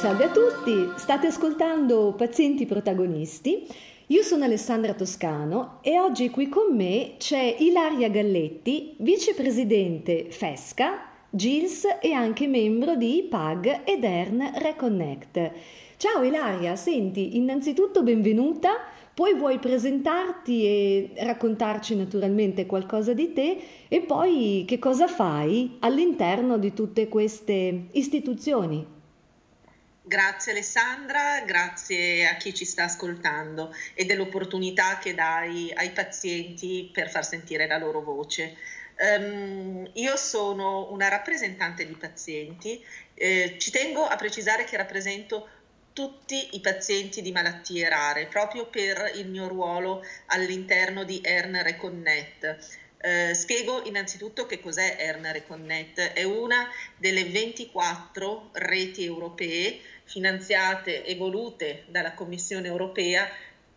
Salve a tutti, state ascoltando Pazienti Protagonisti. Io sono Alessandra Toscano e oggi qui con me c'è Ilaria Galletti, vicepresidente FESCA, GILS e anche membro di PAG ed ERN Reconnect. Ciao Ilaria, senti, innanzitutto benvenuta, poi vuoi presentarti e raccontarci naturalmente qualcosa di te e poi che cosa fai all'interno di tutte queste istituzioni? Grazie Alessandra, grazie a chi ci sta ascoltando e dell'opportunità che dai ai pazienti per far sentire la loro voce. Um, io sono una rappresentante di pazienti, eh, ci tengo a precisare che rappresento tutti i pazienti di malattie rare, proprio per il mio ruolo all'interno di ERN Reconnect. Eh, spiego innanzitutto che cos'è ERN Reconnect. È una delle 24 reti europee finanziate e volute dalla Commissione europea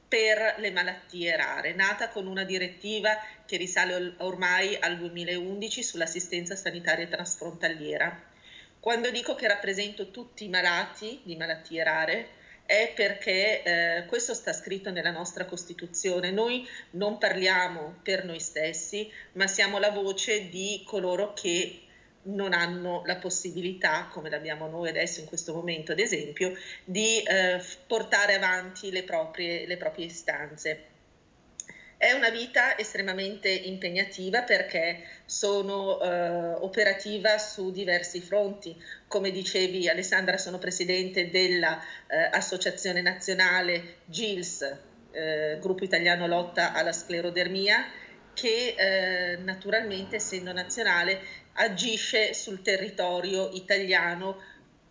per le malattie rare, nata con una direttiva che risale ormai al 2011 sull'assistenza sanitaria transfrontaliera. Quando dico che rappresento tutti i malati di malattie rare, è perché eh, questo sta scritto nella nostra Costituzione. Noi non parliamo per noi stessi, ma siamo la voce di coloro che non hanno la possibilità, come l'abbiamo noi adesso in questo momento ad esempio, di eh, portare avanti le proprie, le proprie istanze. È una vita estremamente impegnativa perché sono eh, operativa su diversi fronti. Come dicevi Alessandra, sono presidente dell'Associazione eh, Nazionale GILS, eh, Gruppo Italiano Lotta alla Sclerodermia, che eh, naturalmente, essendo nazionale, agisce sul territorio italiano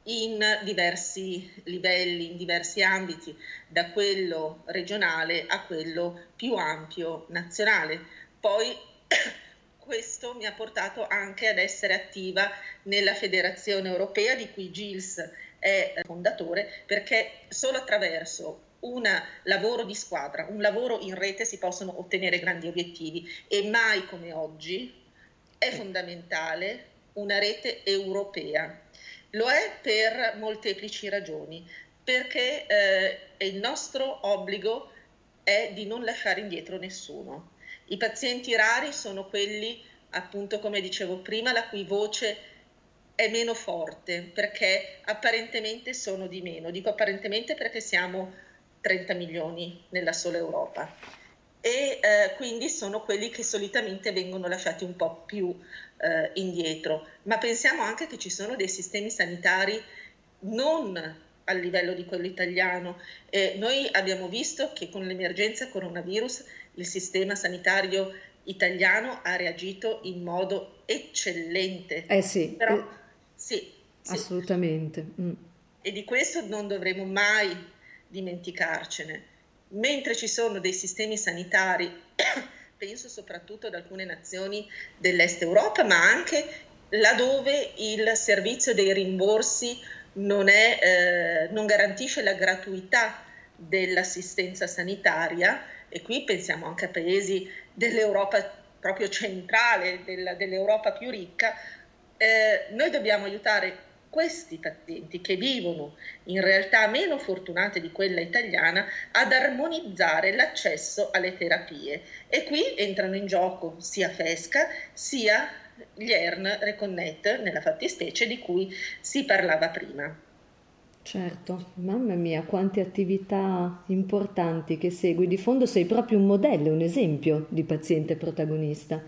in diversi livelli, in diversi ambiti, da quello regionale a quello più ampio nazionale. Poi questo mi ha portato anche ad essere attiva nella Federazione Europea di cui GILS è fondatore perché solo attraverso un lavoro di squadra, un lavoro in rete si possono ottenere grandi obiettivi e mai come oggi è fondamentale una rete europea lo è per molteplici ragioni, perché eh, il nostro obbligo è di non lasciare indietro nessuno. I pazienti rari sono quelli, appunto, come dicevo prima, la cui voce è meno forte, perché apparentemente sono di meno. Dico apparentemente perché siamo 30 milioni nella sola Europa e eh, quindi sono quelli che solitamente vengono lasciati un po' più eh, indietro. Ma pensiamo anche che ci sono dei sistemi sanitari non a livello di quello italiano. Eh, noi abbiamo visto che con l'emergenza coronavirus il sistema sanitario italiano ha reagito in modo eccellente. Eh sì, Però, eh, sì, sì. assolutamente. Mm. E di questo non dovremo mai dimenticarcene mentre ci sono dei sistemi sanitari, penso soprattutto ad alcune nazioni dell'Est Europa, ma anche laddove il servizio dei rimborsi non, è, eh, non garantisce la gratuità dell'assistenza sanitaria, e qui pensiamo anche a paesi dell'Europa proprio centrale, della, dell'Europa più ricca, eh, noi dobbiamo aiutare questi pazienti che vivono in realtà meno fortunate di quella italiana ad armonizzare l'accesso alle terapie e qui entrano in gioco sia FESCA sia gli ERN Reconnect nella fattispecie di cui si parlava prima. Certo, mamma mia, quante attività importanti che segui. Di fondo sei proprio un modello, un esempio di paziente protagonista.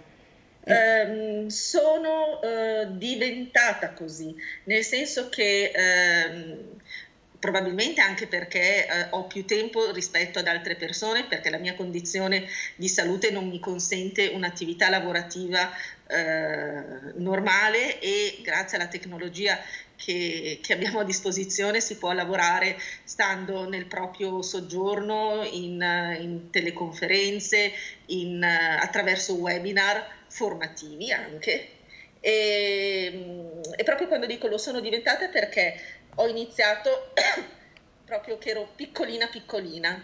Ehm, sono eh, diventata così, nel senso che ehm, probabilmente anche perché eh, ho più tempo rispetto ad altre persone, perché la mia condizione di salute non mi consente un'attività lavorativa eh, normale e grazie alla tecnologia che, che, abbiamo a disposizione si può lavorare stando nel proprio soggiorno, in, in teleconferenze, in, attraverso webinar formativi anche. E, e, proprio quando dico lo sono diventata perché ho iniziato proprio che ero piccolina piccolina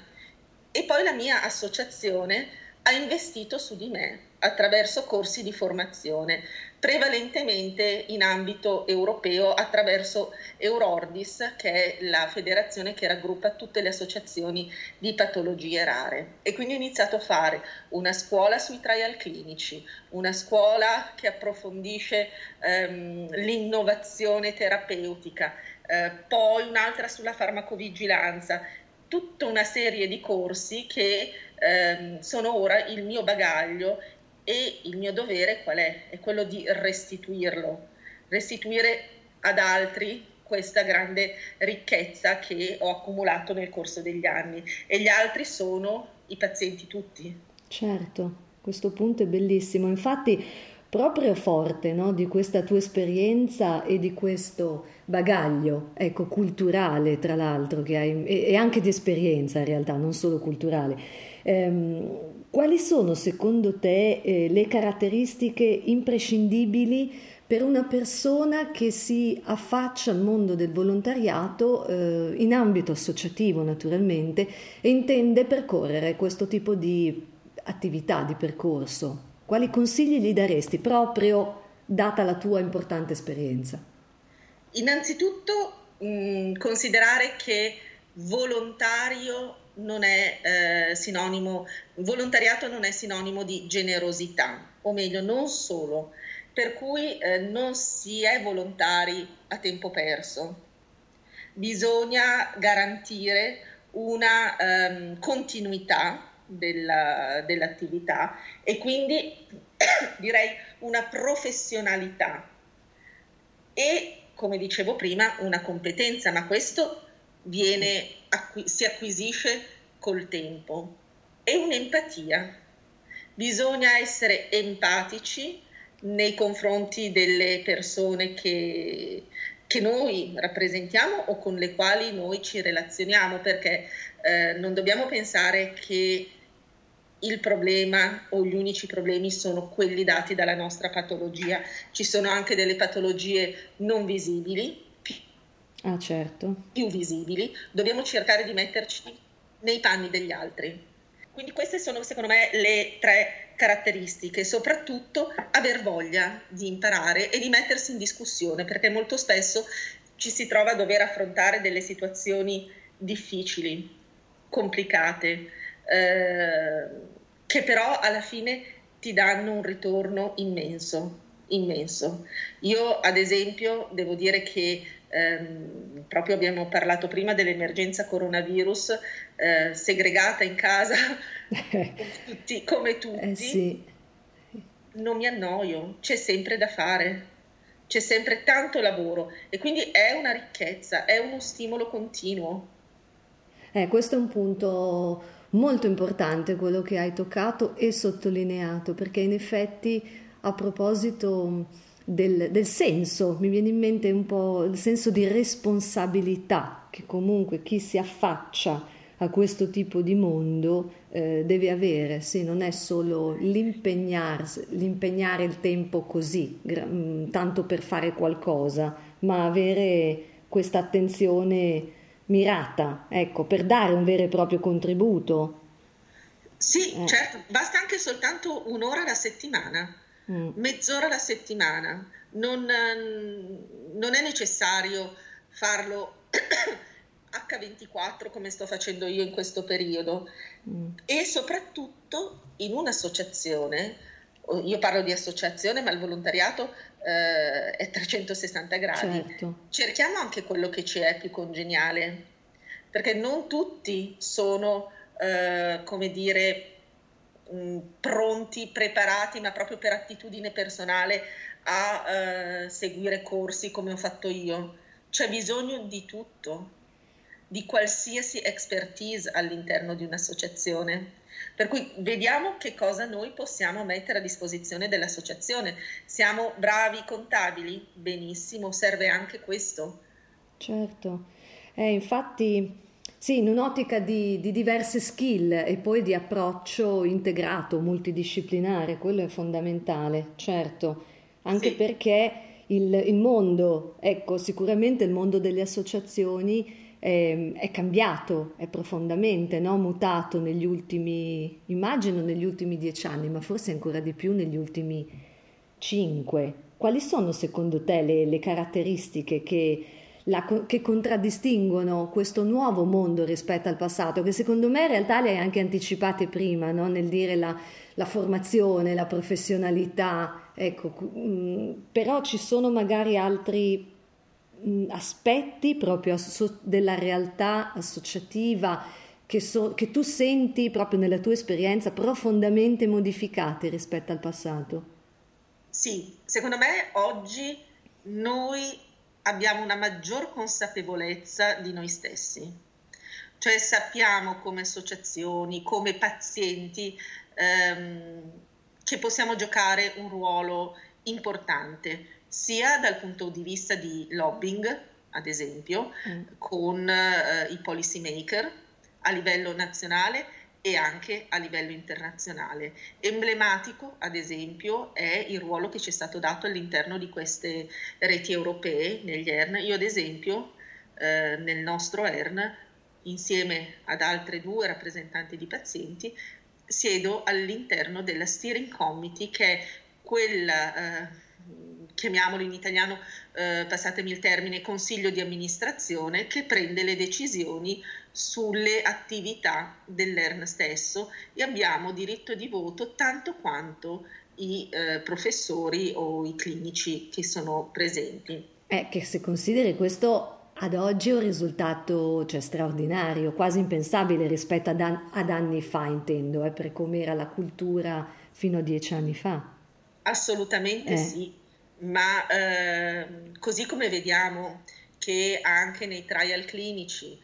e poi la mia associazione ha investito su di me attraverso corsi di formazione, prevalentemente in ambito europeo attraverso Eurordis, che è la federazione che raggruppa tutte le associazioni di patologie rare. E quindi ho iniziato a fare una scuola sui trial clinici, una scuola che approfondisce ehm, l'innovazione terapeutica, eh, poi un'altra sulla farmacovigilanza, tutta una serie di corsi che ehm, sono ora il mio bagaglio e il mio dovere qual è? È quello di restituirlo, restituire ad altri questa grande ricchezza che ho accumulato nel corso degli anni e gli altri sono i pazienti tutti. Certo, questo punto è bellissimo, infatti proprio forte no, di questa tua esperienza e di questo bagaglio ecco, culturale tra l'altro che hai, e, anche di esperienza in realtà, non solo culturale. Ehm, quali sono secondo te eh, le caratteristiche imprescindibili per una persona che si affaccia al mondo del volontariato eh, in ambito associativo naturalmente e intende percorrere questo tipo di attività, di percorso? Quali consigli gli daresti proprio data la tua importante esperienza? Innanzitutto mh, considerare che volontario non è eh, sinonimo, volontariato non è sinonimo di generosità, o meglio, non solo, per cui eh, non si è volontari a tempo perso. Bisogna garantire una ehm, continuità della, dell'attività e quindi direi una professionalità e, come dicevo prima, una competenza, ma questo viene, acqu- si acquisisce col tempo e un'empatia. Bisogna essere empatici nei confronti delle persone che, che noi rappresentiamo o con le quali noi ci relazioniamo, perché eh, non dobbiamo pensare che il problema o gli unici problemi sono quelli dati dalla nostra patologia. Ci sono anche delle patologie non visibili, ah, certo. più visibili. Dobbiamo cercare di metterci nei panni degli altri. Quindi queste sono secondo me le tre caratteristiche, soprattutto aver voglia di imparare e di mettersi in discussione, perché molto spesso ci si trova a dover affrontare delle situazioni difficili, complicate eh, che però alla fine ti danno un ritorno immenso, immenso. Io ad esempio devo dire che ehm, proprio abbiamo parlato prima dell'emergenza coronavirus, eh, segregata in casa tutti, come tutti, eh sì. non mi annoio, c'è sempre da fare, c'è sempre tanto lavoro e quindi è una ricchezza, è uno stimolo continuo. Eh, questo è un punto molto importante quello che hai toccato e sottolineato, perché in effetti a proposito del, del, senso, mi viene in mente un po' il senso di responsabilità che comunque chi si affaccia a questo tipo di mondo eh, deve avere, sì, non è solo l'impegnare il tempo così, gra- mm, tanto per fare qualcosa, ma avere questa attenzione mirata, ecco, per dare un vero e proprio contributo. Sì, eh. certo, basta anche soltanto un'ora alla settimana, mm. mezz'ora alla settimana, non, non è necessario farlo H24 come sto facendo io in questo periodo mm. e soprattutto in un'associazione, io parlo di associazione ma il volontariato eh, è 360 gradi. Certo. Cerchiamo anche quello che ci è più congeniale, perché non tutti sono, eh, come dire, mm, pronti, preparati, ma proprio per attitudine personale a eh, seguire corsi come ho fatto io. C'è bisogno di tutto, di qualsiasi expertise all'interno di un'associazione. Per cui vediamo che cosa noi possiamo mettere a disposizione dell'associazione. Siamo bravi contabili? Benissimo, serve anche questo. Certo, eh, infatti sì, in un'ottica di, di, diverse skill e poi di approccio integrato, multidisciplinare, quello è fondamentale, certo, anche sì. perché il, il mondo, ecco, sicuramente il mondo delle associazioni è, è cambiato, è profondamente no? mutato negli ultimi, immagino negli ultimi dieci anni, ma forse ancora di più negli ultimi cinque. Quali sono secondo te le, le caratteristiche che, la, che, contraddistinguono questo nuovo mondo rispetto al passato, che secondo me in realtà le hai anche anticipate prima, no? nel dire la, la, formazione, la professionalità, ecco, mh, però ci sono magari altri aspetti proprio asso- della realtà associativa che, so- che tu senti proprio nella tua esperienza profondamente modificati rispetto al passato? Sì, secondo me oggi noi abbiamo una maggior consapevolezza di noi stessi, cioè sappiamo come associazioni, come pazienti ehm, che possiamo giocare un ruolo importante sia dal punto di vista di lobbying, ad esempio, mm. con eh, i policy maker a livello nazionale e anche a livello internazionale. Emblematico, ad esempio, è il ruolo che ci è stato dato all'interno di queste reti europee negli ERN. Io, ad esempio, eh, nel nostro ERN, insieme ad altre due rappresentanti di pazienti, siedo all'interno della steering committee che è quella eh, chiamiamolo in italiano, eh, passatemi il termine, consiglio di amministrazione che prende le decisioni sulle attività dell'ERN stesso e abbiamo diritto di voto tanto quanto i eh, professori o i clinici che sono presenti. È che se consideri questo ad oggi è un risultato cioè, straordinario, quasi impensabile rispetto ad, an- ad anni fa, intendo, eh, per come era la cultura fino a dieci anni fa. Assolutamente eh. sì, ma eh, così come vediamo che anche nei trial clinici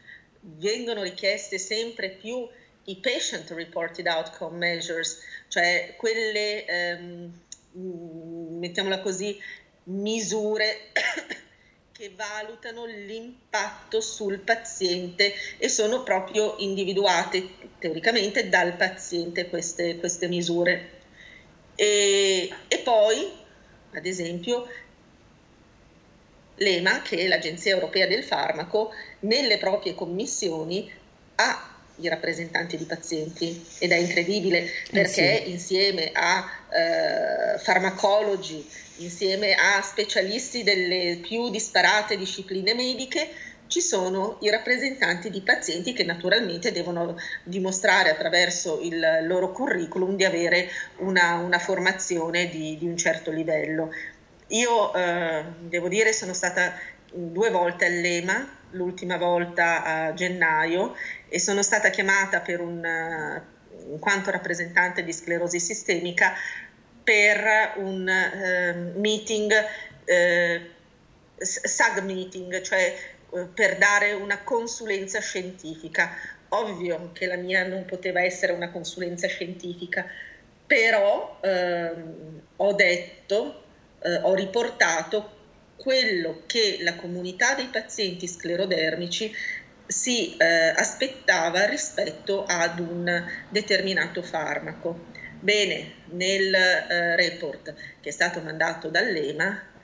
vengono richieste sempre più i patient reported outcome measures, cioè quelle, ehm, mettiamola così, misure che valutano l'impatto sul paziente e sono proprio individuate teoricamente dal paziente queste, queste misure. E, e poi, ad esempio, l'EMA, che è l'Agenzia Europea del Farmaco, nelle proprie commissioni ha i rappresentanti di pazienti ed è incredibile perché eh sì. insieme a eh, farmacologi, insieme a specialisti delle più disparate discipline mediche, ci sono i rappresentanti di pazienti che naturalmente devono dimostrare attraverso il loro curriculum di avere una, una formazione di, di, un certo livello. Io eh, devo dire sono stata due volte all'EMA, l'ultima volta a gennaio e sono stata chiamata per un, in quanto rappresentante di sclerosi sistemica per un eh, meeting, eh, SAG meeting, cioè eh, per dare una consulenza scientifica. Ovvio che la mia non poteva essere una consulenza scientifica, però ehm, ho detto, eh, ho riportato quello che la comunità dei pazienti sclerodermici si eh, aspettava rispetto ad un determinato farmaco. Bene, nel eh, report che è stato mandato dall'EMA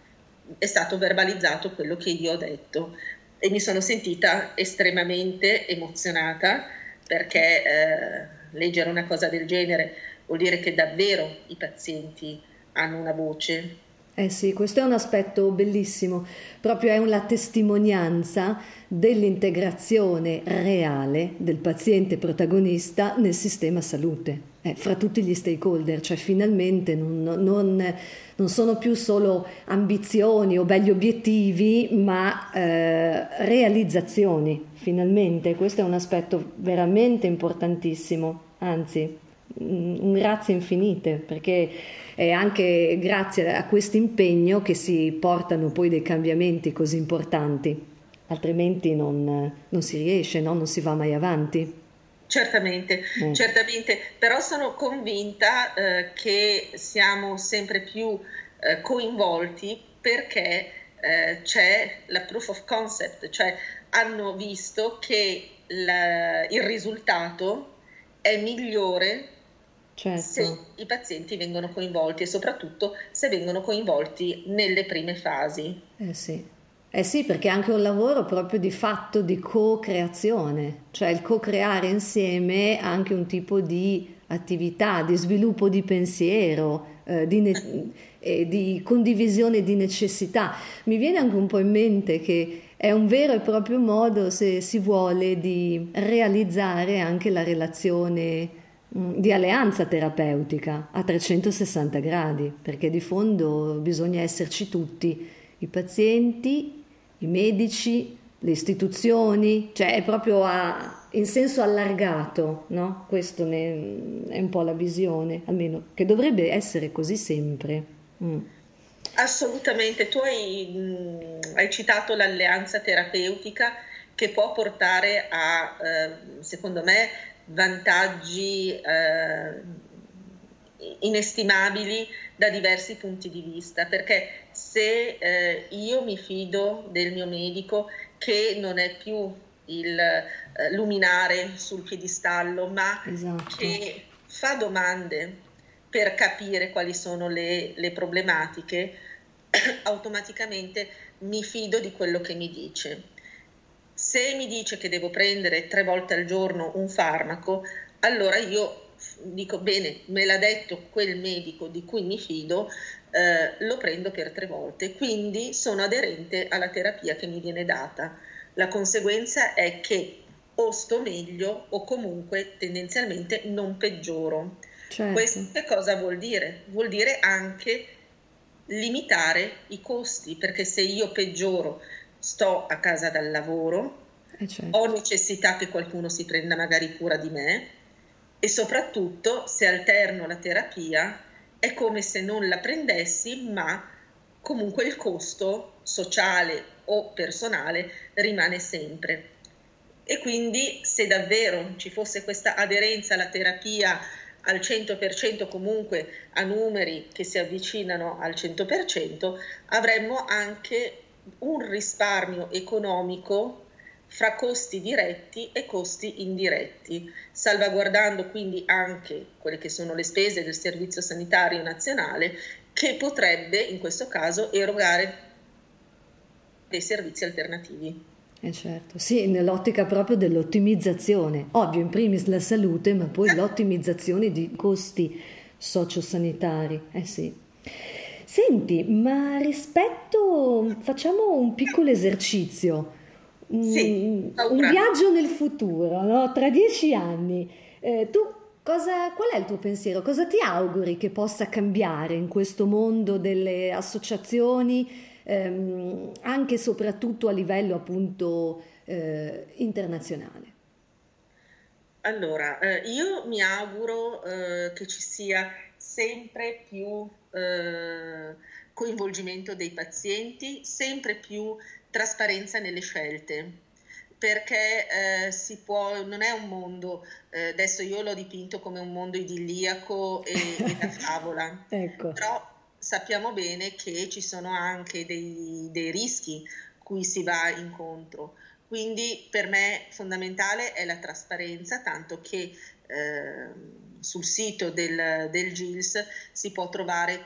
è stato verbalizzato quello che io ho detto e mi sono sentita estremamente emozionata perché eh, leggere una cosa del genere vuol dire che davvero i pazienti hanno una voce. Eh sì, questo è un aspetto bellissimo, proprio è una testimonianza dell'integrazione reale del paziente protagonista nel sistema salute. Eh, fra tutti gli stakeholder, cioè finalmente non, non, non, sono più solo ambizioni o belli obiettivi, ma eh, realizzazioni, finalmente. Questo è un aspetto veramente importantissimo, anzi un grazie infinite, perché è anche grazie a questo impegno che si portano poi dei cambiamenti così importanti, altrimenti non, non si riesce, no? non si va mai avanti. Certamente, mm. certamente, però sono convinta eh, che siamo sempre più eh, coinvolti perché eh, c'è la proof of concept, cioè hanno visto che la, il risultato è migliore certo. se i pazienti vengono coinvolti e soprattutto se vengono coinvolti nelle prime fasi. Eh sì. Eh sì, perché è anche un lavoro proprio di fatto di co-creazione, cioè il co-creare insieme anche un tipo di attività, di sviluppo di pensiero, eh, di, ne- eh, di condivisione di necessità. Mi viene anche un po' in mente che è un vero e proprio modo, se si vuole, di realizzare anche la relazione di alleanza terapeutica a 360 gradi, perché di fondo bisogna esserci tutti, i pazienti, i medici, le istituzioni, cioè è proprio a, in senso allargato, no? Questa è un po' la visione, almeno che dovrebbe essere così sempre. Mm. Assolutamente, tu hai, mh, hai, citato l'alleanza terapeutica che può portare a, eh, secondo me, vantaggi eh, inestimabili da diversi punti di vista, perché se eh, io mi fido del mio medico che non è più il eh, luminare sul piedistallo, ma esatto. che fa domande per capire quali sono le, le problematiche, automaticamente mi fido di quello che mi dice. Se mi dice che devo prendere tre volte al giorno un farmaco, allora io dico bene, me l'ha detto quel medico di cui mi fido, eh, lo prendo per tre volte, quindi sono aderente alla terapia che mi viene data. La conseguenza è che o sto meglio o comunque tendenzialmente non peggioro. Certo. Questo che cosa vuol dire? Vuol dire anche limitare i costi, perché se io peggioro, sto a casa dal lavoro, eh certo. ho necessità che qualcuno si prenda magari cura di me, e soprattutto se alterno la terapia è come se non la prendessi, ma comunque il costo sociale o personale rimane sempre. E quindi se davvero ci fosse questa aderenza alla terapia al 100% comunque a numeri che si avvicinano al 100%, avremmo anche un risparmio economico fra costi diretti e costi indiretti, salvaguardando quindi anche quelle che sono le spese del Servizio Sanitario Nazionale che potrebbe in questo caso erogare dei servizi alternativi. Eh certo, sì, nell'ottica proprio dell'ottimizzazione, ovvio in primis la salute, ma poi l'ottimizzazione di costi sociosanitari, eh sì. Senti, ma rispetto, facciamo un piccolo esercizio sì, un viaggio nel futuro, no? tra dieci anni. Eh, tu cosa, qual è il tuo pensiero? Cosa ti auguri che possa cambiare in questo mondo delle associazioni, ehm, anche e soprattutto a livello appunto eh, internazionale? Allora, eh, io mi auguro eh, che ci sia sempre più eh, coinvolgimento dei pazienti, sempre più trasparenza nelle scelte perché eh, si può, non è un mondo, eh, adesso io l'ho dipinto come un mondo idilliaco e, e da favola, ecco. però sappiamo bene che ci sono anche dei, dei rischi cui si va incontro. Quindi per me fondamentale è la trasparenza, tanto che eh, sul sito del, del GILS si può trovare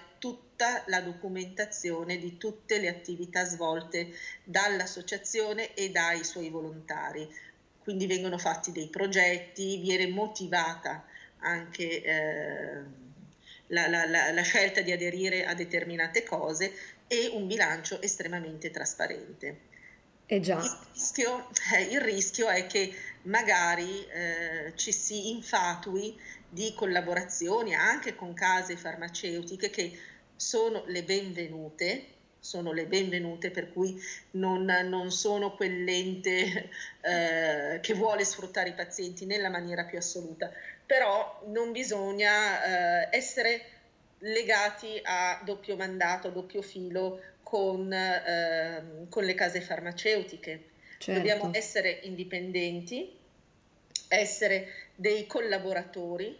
tutta la documentazione di tutte le attività svolte dall'associazione e dai suoi volontari. Quindi vengono fatti dei progetti, viene motivata anche eh, la, la, la, la scelta di aderire a determinate cose e un bilancio estremamente trasparente. Eh già. Il, rischio, eh, il rischio è che magari eh, ci si infatui di collaborazioni anche con case farmaceutiche che sono le benvenute, sono le benvenute per cui non, non sono quell'ente eh, che vuole sfruttare i pazienti nella maniera più assoluta, però non bisogna eh, essere legati a doppio mandato, a doppio filo con, eh, con le case farmaceutiche. Certo. Dobbiamo essere indipendenti, essere dei collaboratori,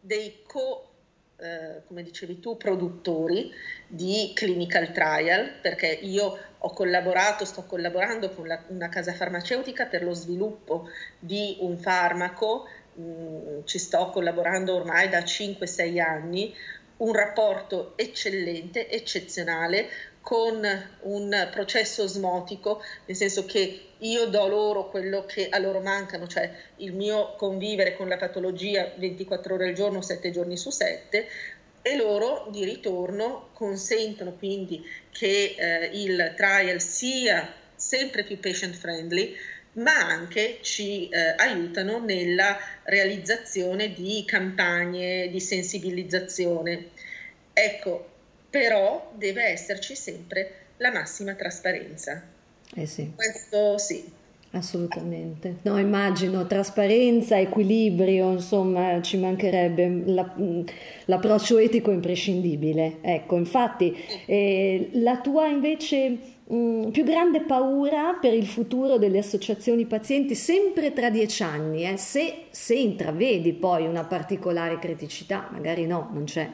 dei co eh, come dicevi tu, produttori di clinical trial, perché io ho collaborato, sto collaborando con la, una casa farmaceutica per lo sviluppo di un farmaco, mh, mm, ci sto collaborando ormai da 5-6 anni, un rapporto eccellente, eccezionale con un processo osmotico, nel senso che io do loro quello che a loro mancano, cioè il mio convivere con la patologia 24 ore al giorno, 7 giorni su 7, e loro di ritorno consentono quindi che eh, il trial sia sempre più patient friendly, ma anche ci eh, aiutano nella realizzazione di campagne di sensibilizzazione. Ecco, però deve esserci sempre la massima trasparenza. Eh sì. Questo sì. Assolutamente. No, immagino trasparenza, equilibrio, insomma, ci mancherebbe la, l'approccio etico imprescindibile. Ecco, infatti, eh, la tua invece mh, più grande paura per il futuro delle associazioni pazienti, sempre tra dieci anni, eh, se, se intravedi poi una particolare criticità, magari no, non c'è.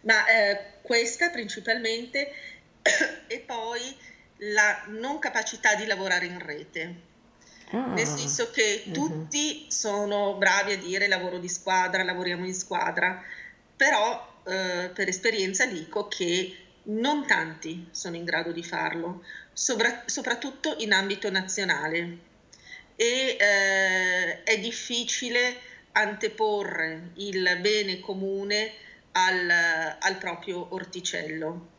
Ma eh, questa principalmente e poi la non capacità di lavorare in rete. Ah, Nel senso che uh-huh. tutti sono bravi a dire lavoro di squadra, lavoriamo in squadra, però eh, per esperienza dico che non tanti sono in grado di farlo, sopra- soprattutto in ambito nazionale. E eh, è difficile anteporre il bene comune al, al proprio orticello.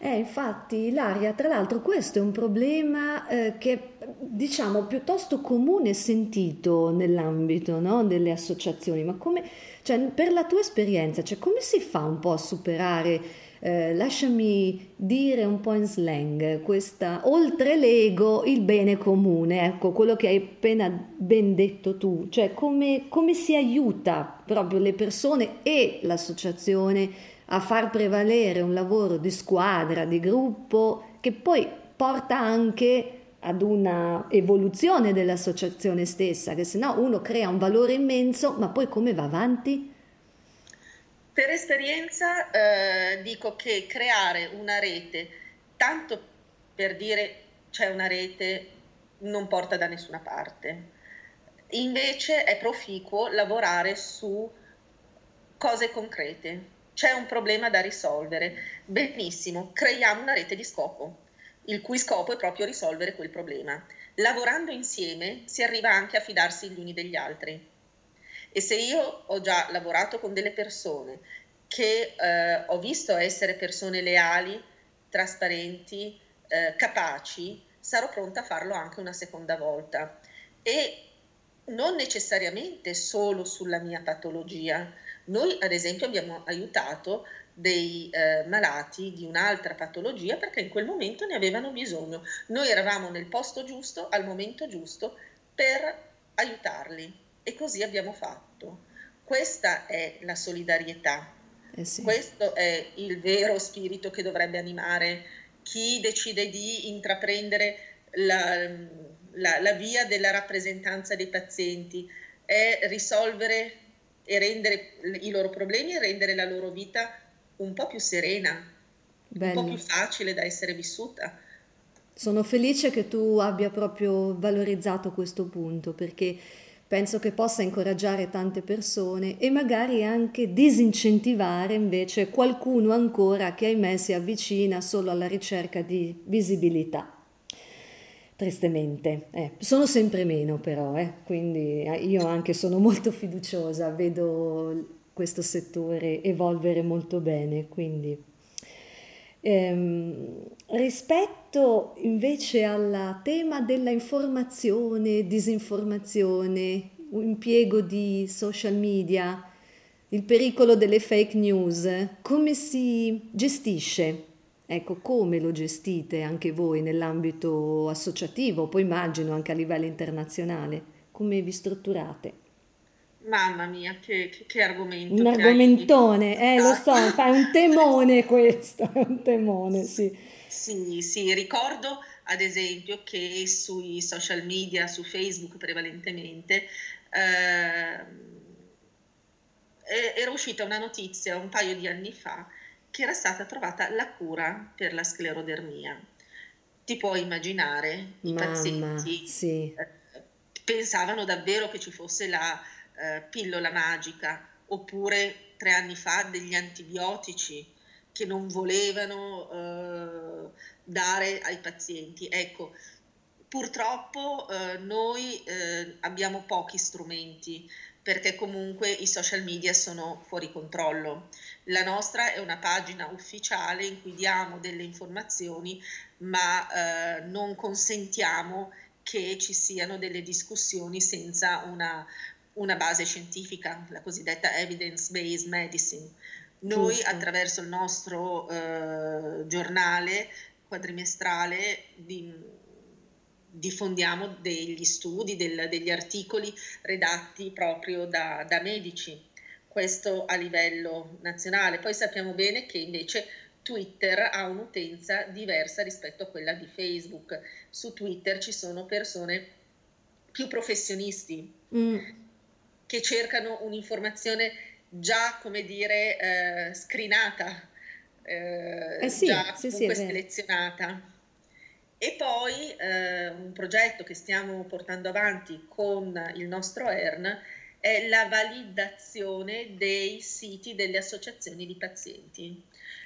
Eh, infatti, Ilaria, tra l'altro questo è un problema eh, che diciamo piuttosto comune sentito nell'ambito no, delle associazioni, ma come, cioè, per la tua esperienza, cioè, come si fa un po' a superare, eh, lasciami dire un po' in slang, questa, oltre l'ego, il bene comune, ecco, quello che hai appena ben detto tu, cioè come, come si aiuta proprio le persone e l'associazione a far prevalere un lavoro di squadra, di gruppo, che poi porta anche ad una evoluzione dell'associazione stessa, che se no uno crea un valore immenso, ma poi come va avanti? Per esperienza eh, dico che creare una rete, tanto per dire c'è una rete, non porta da nessuna parte. Invece è proficuo lavorare su cose concrete, c'è un problema da risolvere. Benissimo, creiamo una rete di scopo, il cui scopo è proprio risolvere quel problema. Lavorando insieme si arriva anche a fidarsi gli uni degli altri. E se io ho già lavorato con delle persone che eh, ho visto essere persone leali, trasparenti, eh, capaci, sarò pronta a farlo anche una seconda volta. E non necessariamente solo sulla mia patologia, noi ad esempio abbiamo aiutato dei eh, malati di un'altra patologia perché in quel momento ne avevano bisogno. Noi eravamo nel posto giusto, al momento giusto, per aiutarli e così abbiamo fatto. Questa è la solidarietà, eh sì. questo è il vero spirito che dovrebbe animare chi decide di intraprendere la, la, la via della rappresentanza dei pazienti, è risolvere e rendere i loro problemi e rendere la loro vita un po' più serena, Bello. un po' più facile da essere vissuta. Sono felice che tu abbia proprio valorizzato questo punto perché penso che possa incoraggiare tante persone e magari anche disincentivare invece qualcuno ancora che ahimè si avvicina solo alla ricerca di visibilità tristemente. Eh, sono sempre meno però, eh, quindi eh, io anche sono molto fiduciosa, vedo questo settore evolvere molto bene, quindi ehm, rispetto invece al tema della informazione, disinformazione, impiego di social media, il pericolo delle fake news, come si gestisce Ecco, come lo gestite anche voi nell'ambito associativo, poi immagino anche a livello internazionale, come vi strutturate? Mamma mia, che, che, che argomento. Un argomentone, eh, lo so, fa un temone questo, è un temone, sì. Sì, sì, ricordo ad esempio che sui social media, su Facebook prevalentemente, eh, era uscita una notizia un paio di anni fa che era stata trovata la cura per la sclerodermia. Ti puoi immaginare, i Mamma, pazienti sì. eh, pensavano davvero che ci fosse la eh, pillola magica, oppure tre anni fa degli antibiotici che non volevano eh, dare ai pazienti. Ecco, purtroppo eh, noi eh, abbiamo pochi strumenti perché comunque i social media sono fuori controllo. La nostra è una pagina ufficiale in cui diamo delle informazioni, ma eh, non consentiamo che ci siano delle discussioni senza una, una base scientifica, la cosiddetta evidence-based medicine. Noi Giusto. attraverso il nostro eh, giornale quadrimestrale di, diffondiamo degli studi, del, degli articoli redatti proprio da, da medici, questo a livello nazionale. Poi sappiamo bene che invece Twitter ha un'utenza diversa rispetto a quella di Facebook. Su Twitter ci sono persone più professionisti mm. Che cercano un'informazione già, come dire, eh, screenata, eh, eh sì, già sì, comunque sì, selezionata. E poi eh, un progetto che stiamo portando avanti con il nostro ERN è la validazione dei siti delle associazioni di pazienti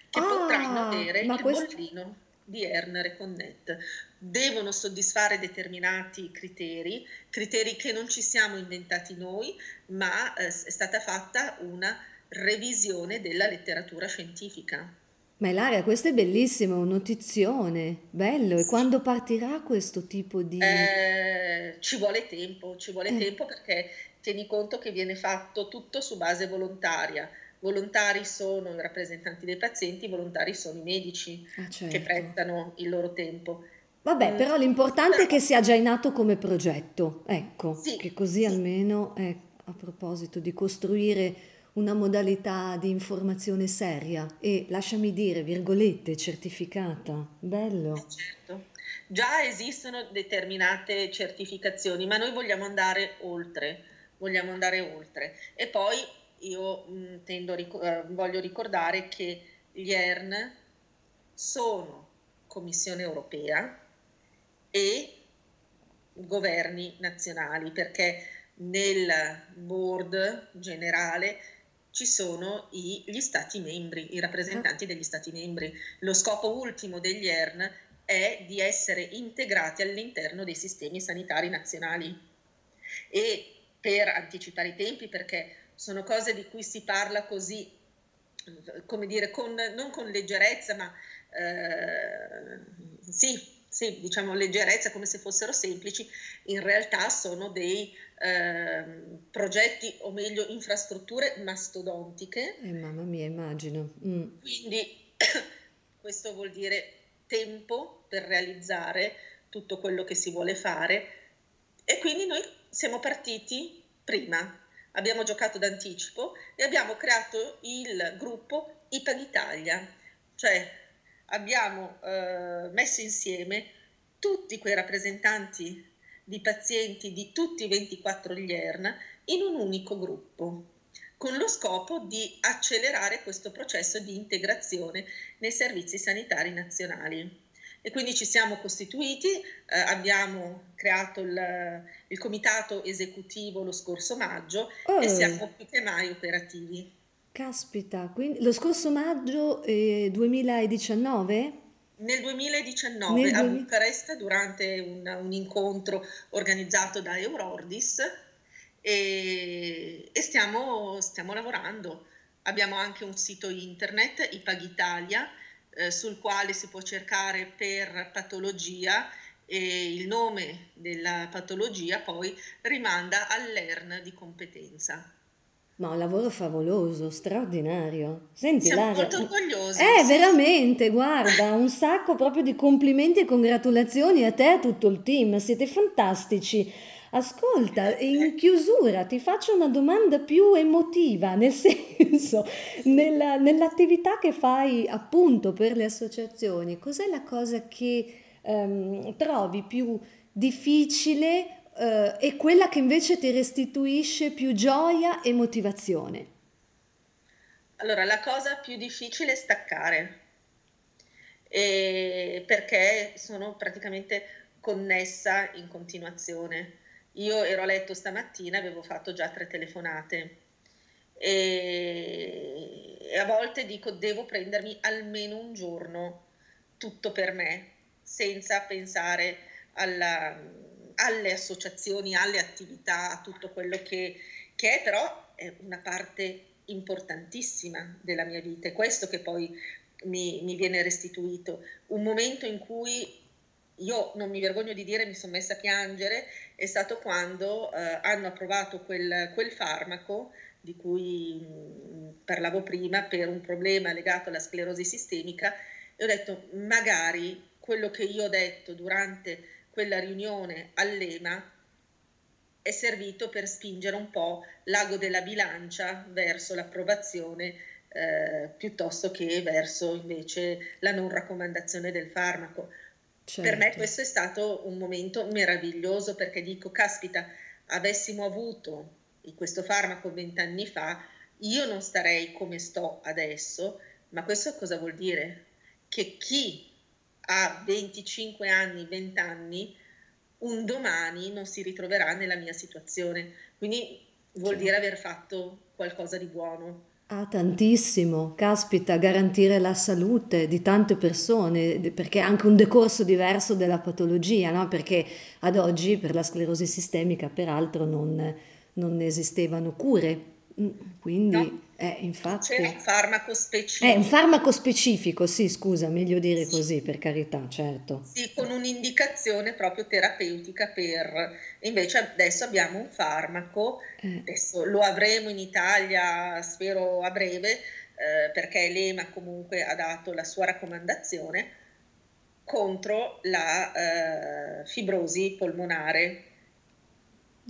che ah, potranno avere il questo... bollino di ERN Reconnect. Devono soddisfare determinati criteri, criteri che non ci siamo inventati noi, ma eh, è stata fatta una revisione della letteratura scientifica. Ma Ilaria, questo è bellissimo, un notizione, bello. E quando partirà questo tipo di... Eh, ci vuole tempo, ci vuole eh. tempo perché tieni conto che viene fatto tutto su base volontaria. Volontari sono i rappresentanti dei pazienti, volontari sono i medici ah, certo. che prestano il loro tempo. Vabbè, mm. però l'importante è che sia già in atto come progetto, ecco, sì, che così sì. almeno, eh, a proposito di costruire una modalità di informazione seria e, lasciami dire, virgolette, certificata. Bello. Eh, certo. Già esistono determinate certificazioni, ma noi vogliamo andare oltre, vogliamo andare oltre. E poi io mh, mm, tendo, uh, voglio ricordare che gli ERN sono Commissione europea e governi nazionali, perché nel board generale ci sono i, gli stati membri, i rappresentanti degli stati membri. Lo scopo ultimo degli ERN è di essere integrati all'interno dei sistemi sanitari nazionali. E per anticipare i tempi, perché sono cose di cui si parla così, come dire, con, non con leggerezza, ma eh, sì, sì, diciamo leggerezza come se fossero semplici, in realtà sono dei eh, progetti o meglio infrastrutture mastodontiche. Eh, mamma mia, immagino. Mm. Quindi questo vuol dire tempo per realizzare tutto quello che si vuole fare e quindi noi siamo partiti prima, abbiamo giocato d'anticipo e abbiamo creato il gruppo IPAG Italia, cioè abbiamo eh, messo insieme tutti quei rappresentanti di pazienti di tutti i 24 gli ERN in un unico gruppo, con lo scopo di accelerare questo processo di integrazione nei servizi sanitari nazionali. E quindi ci siamo costituiti, eh, abbiamo creato il, il, comitato esecutivo lo scorso maggio oh. e siamo più che mai operativi. Caspita, quindi lo scorso maggio eh, 2019? Nel 2019 Nel a Bucarest durante un, un, incontro organizzato da Eurordis e, e stiamo, stiamo, lavorando. Abbiamo anche un sito internet, IPAG Italia, eh, sul quale si può cercare per patologia e il nome della patologia poi rimanda all'ERN di competenza. Ma un lavoro favoloso, straordinario. Senti, Siamo Lara, molto orgogliosi. Eh, sì. veramente, guarda, un sacco proprio di complimenti e congratulazioni a te e a tutto il team. Siete fantastici. Ascolta, in chiusura ti faccio una domanda più emotiva, nel senso, nella, nell'attività che fai appunto per le associazioni, cos'è la cosa che ehm, trovi più difficile eh, e quella che invece ti restituisce più gioia e motivazione? Allora, la cosa più difficile è staccare, e perché sono praticamente connessa in continuazione. Io ero a letto stamattina, avevo fatto già tre telefonate. E, e a volte dico devo prendermi almeno un giorno tutto per me, senza pensare alla, alle associazioni, alle attività, a tutto quello che, che è, però è una parte importantissima della mia vita, è questo che poi mi, mi viene restituito, un momento in cui io non mi vergogno di dire mi sono messa a piangere, è stato quando eh, hanno approvato quel, quel, farmaco di cui mh, parlavo prima per un problema legato alla sclerosi sistemica e ho detto magari quello che io ho detto durante quella riunione all'EMA è servito per spingere un po' l'ago della bilancia verso l'approvazione eh, piuttosto che verso invece la non raccomandazione del farmaco. Certo. Per me certo. questo è stato un momento meraviglioso perché dico, caspita, avessimo avuto questo farmaco vent'anni fa, io non starei come sto adesso, ma questo cosa vuol dire? Che chi ha 25 anni, 20 anni, un domani non si ritroverà nella mia situazione. Quindi vuol certo. dire aver fatto qualcosa di buono. Ah, tantissimo, caspita, garantire la salute di tante persone, perché è anche un decorso diverso della patologia, no? Perché ad oggi per la sclerosi sistemica, peraltro, non, non esistevano cure quindi, no. eh, infatti... C'è un farmaco specifico. È un farmaco specifico, sì, scusa, meglio dire sì. così, per carità, certo. Sì, con un'indicazione proprio terapeutica per... Invece adesso abbiamo un farmaco, eh. adesso lo avremo in Italia, spero a breve, eh, perché l'EMA comunque ha dato la sua raccomandazione contro la eh, fibrosi polmonare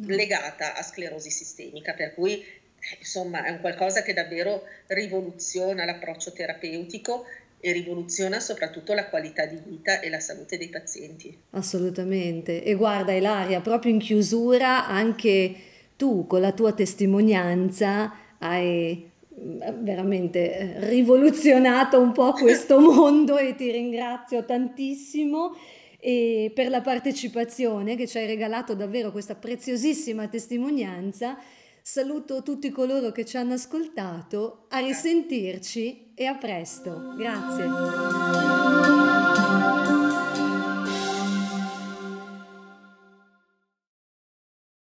mm. legata a sclerosi sistemica, per cui insomma è un qualcosa che davvero rivoluziona l'approccio terapeutico e rivoluziona soprattutto la qualità di vita e la salute dei pazienti. Assolutamente. E guarda Ilaria, proprio in chiusura anche tu con la tua testimonianza hai mm, veramente eh, rivoluzionato un po' questo mondo e ti ringrazio tantissimo per la partecipazione che ci hai regalato davvero questa preziosissima testimonianza Saluto tutti coloro che ci hanno ascoltato, a risentirci e a presto. Grazie.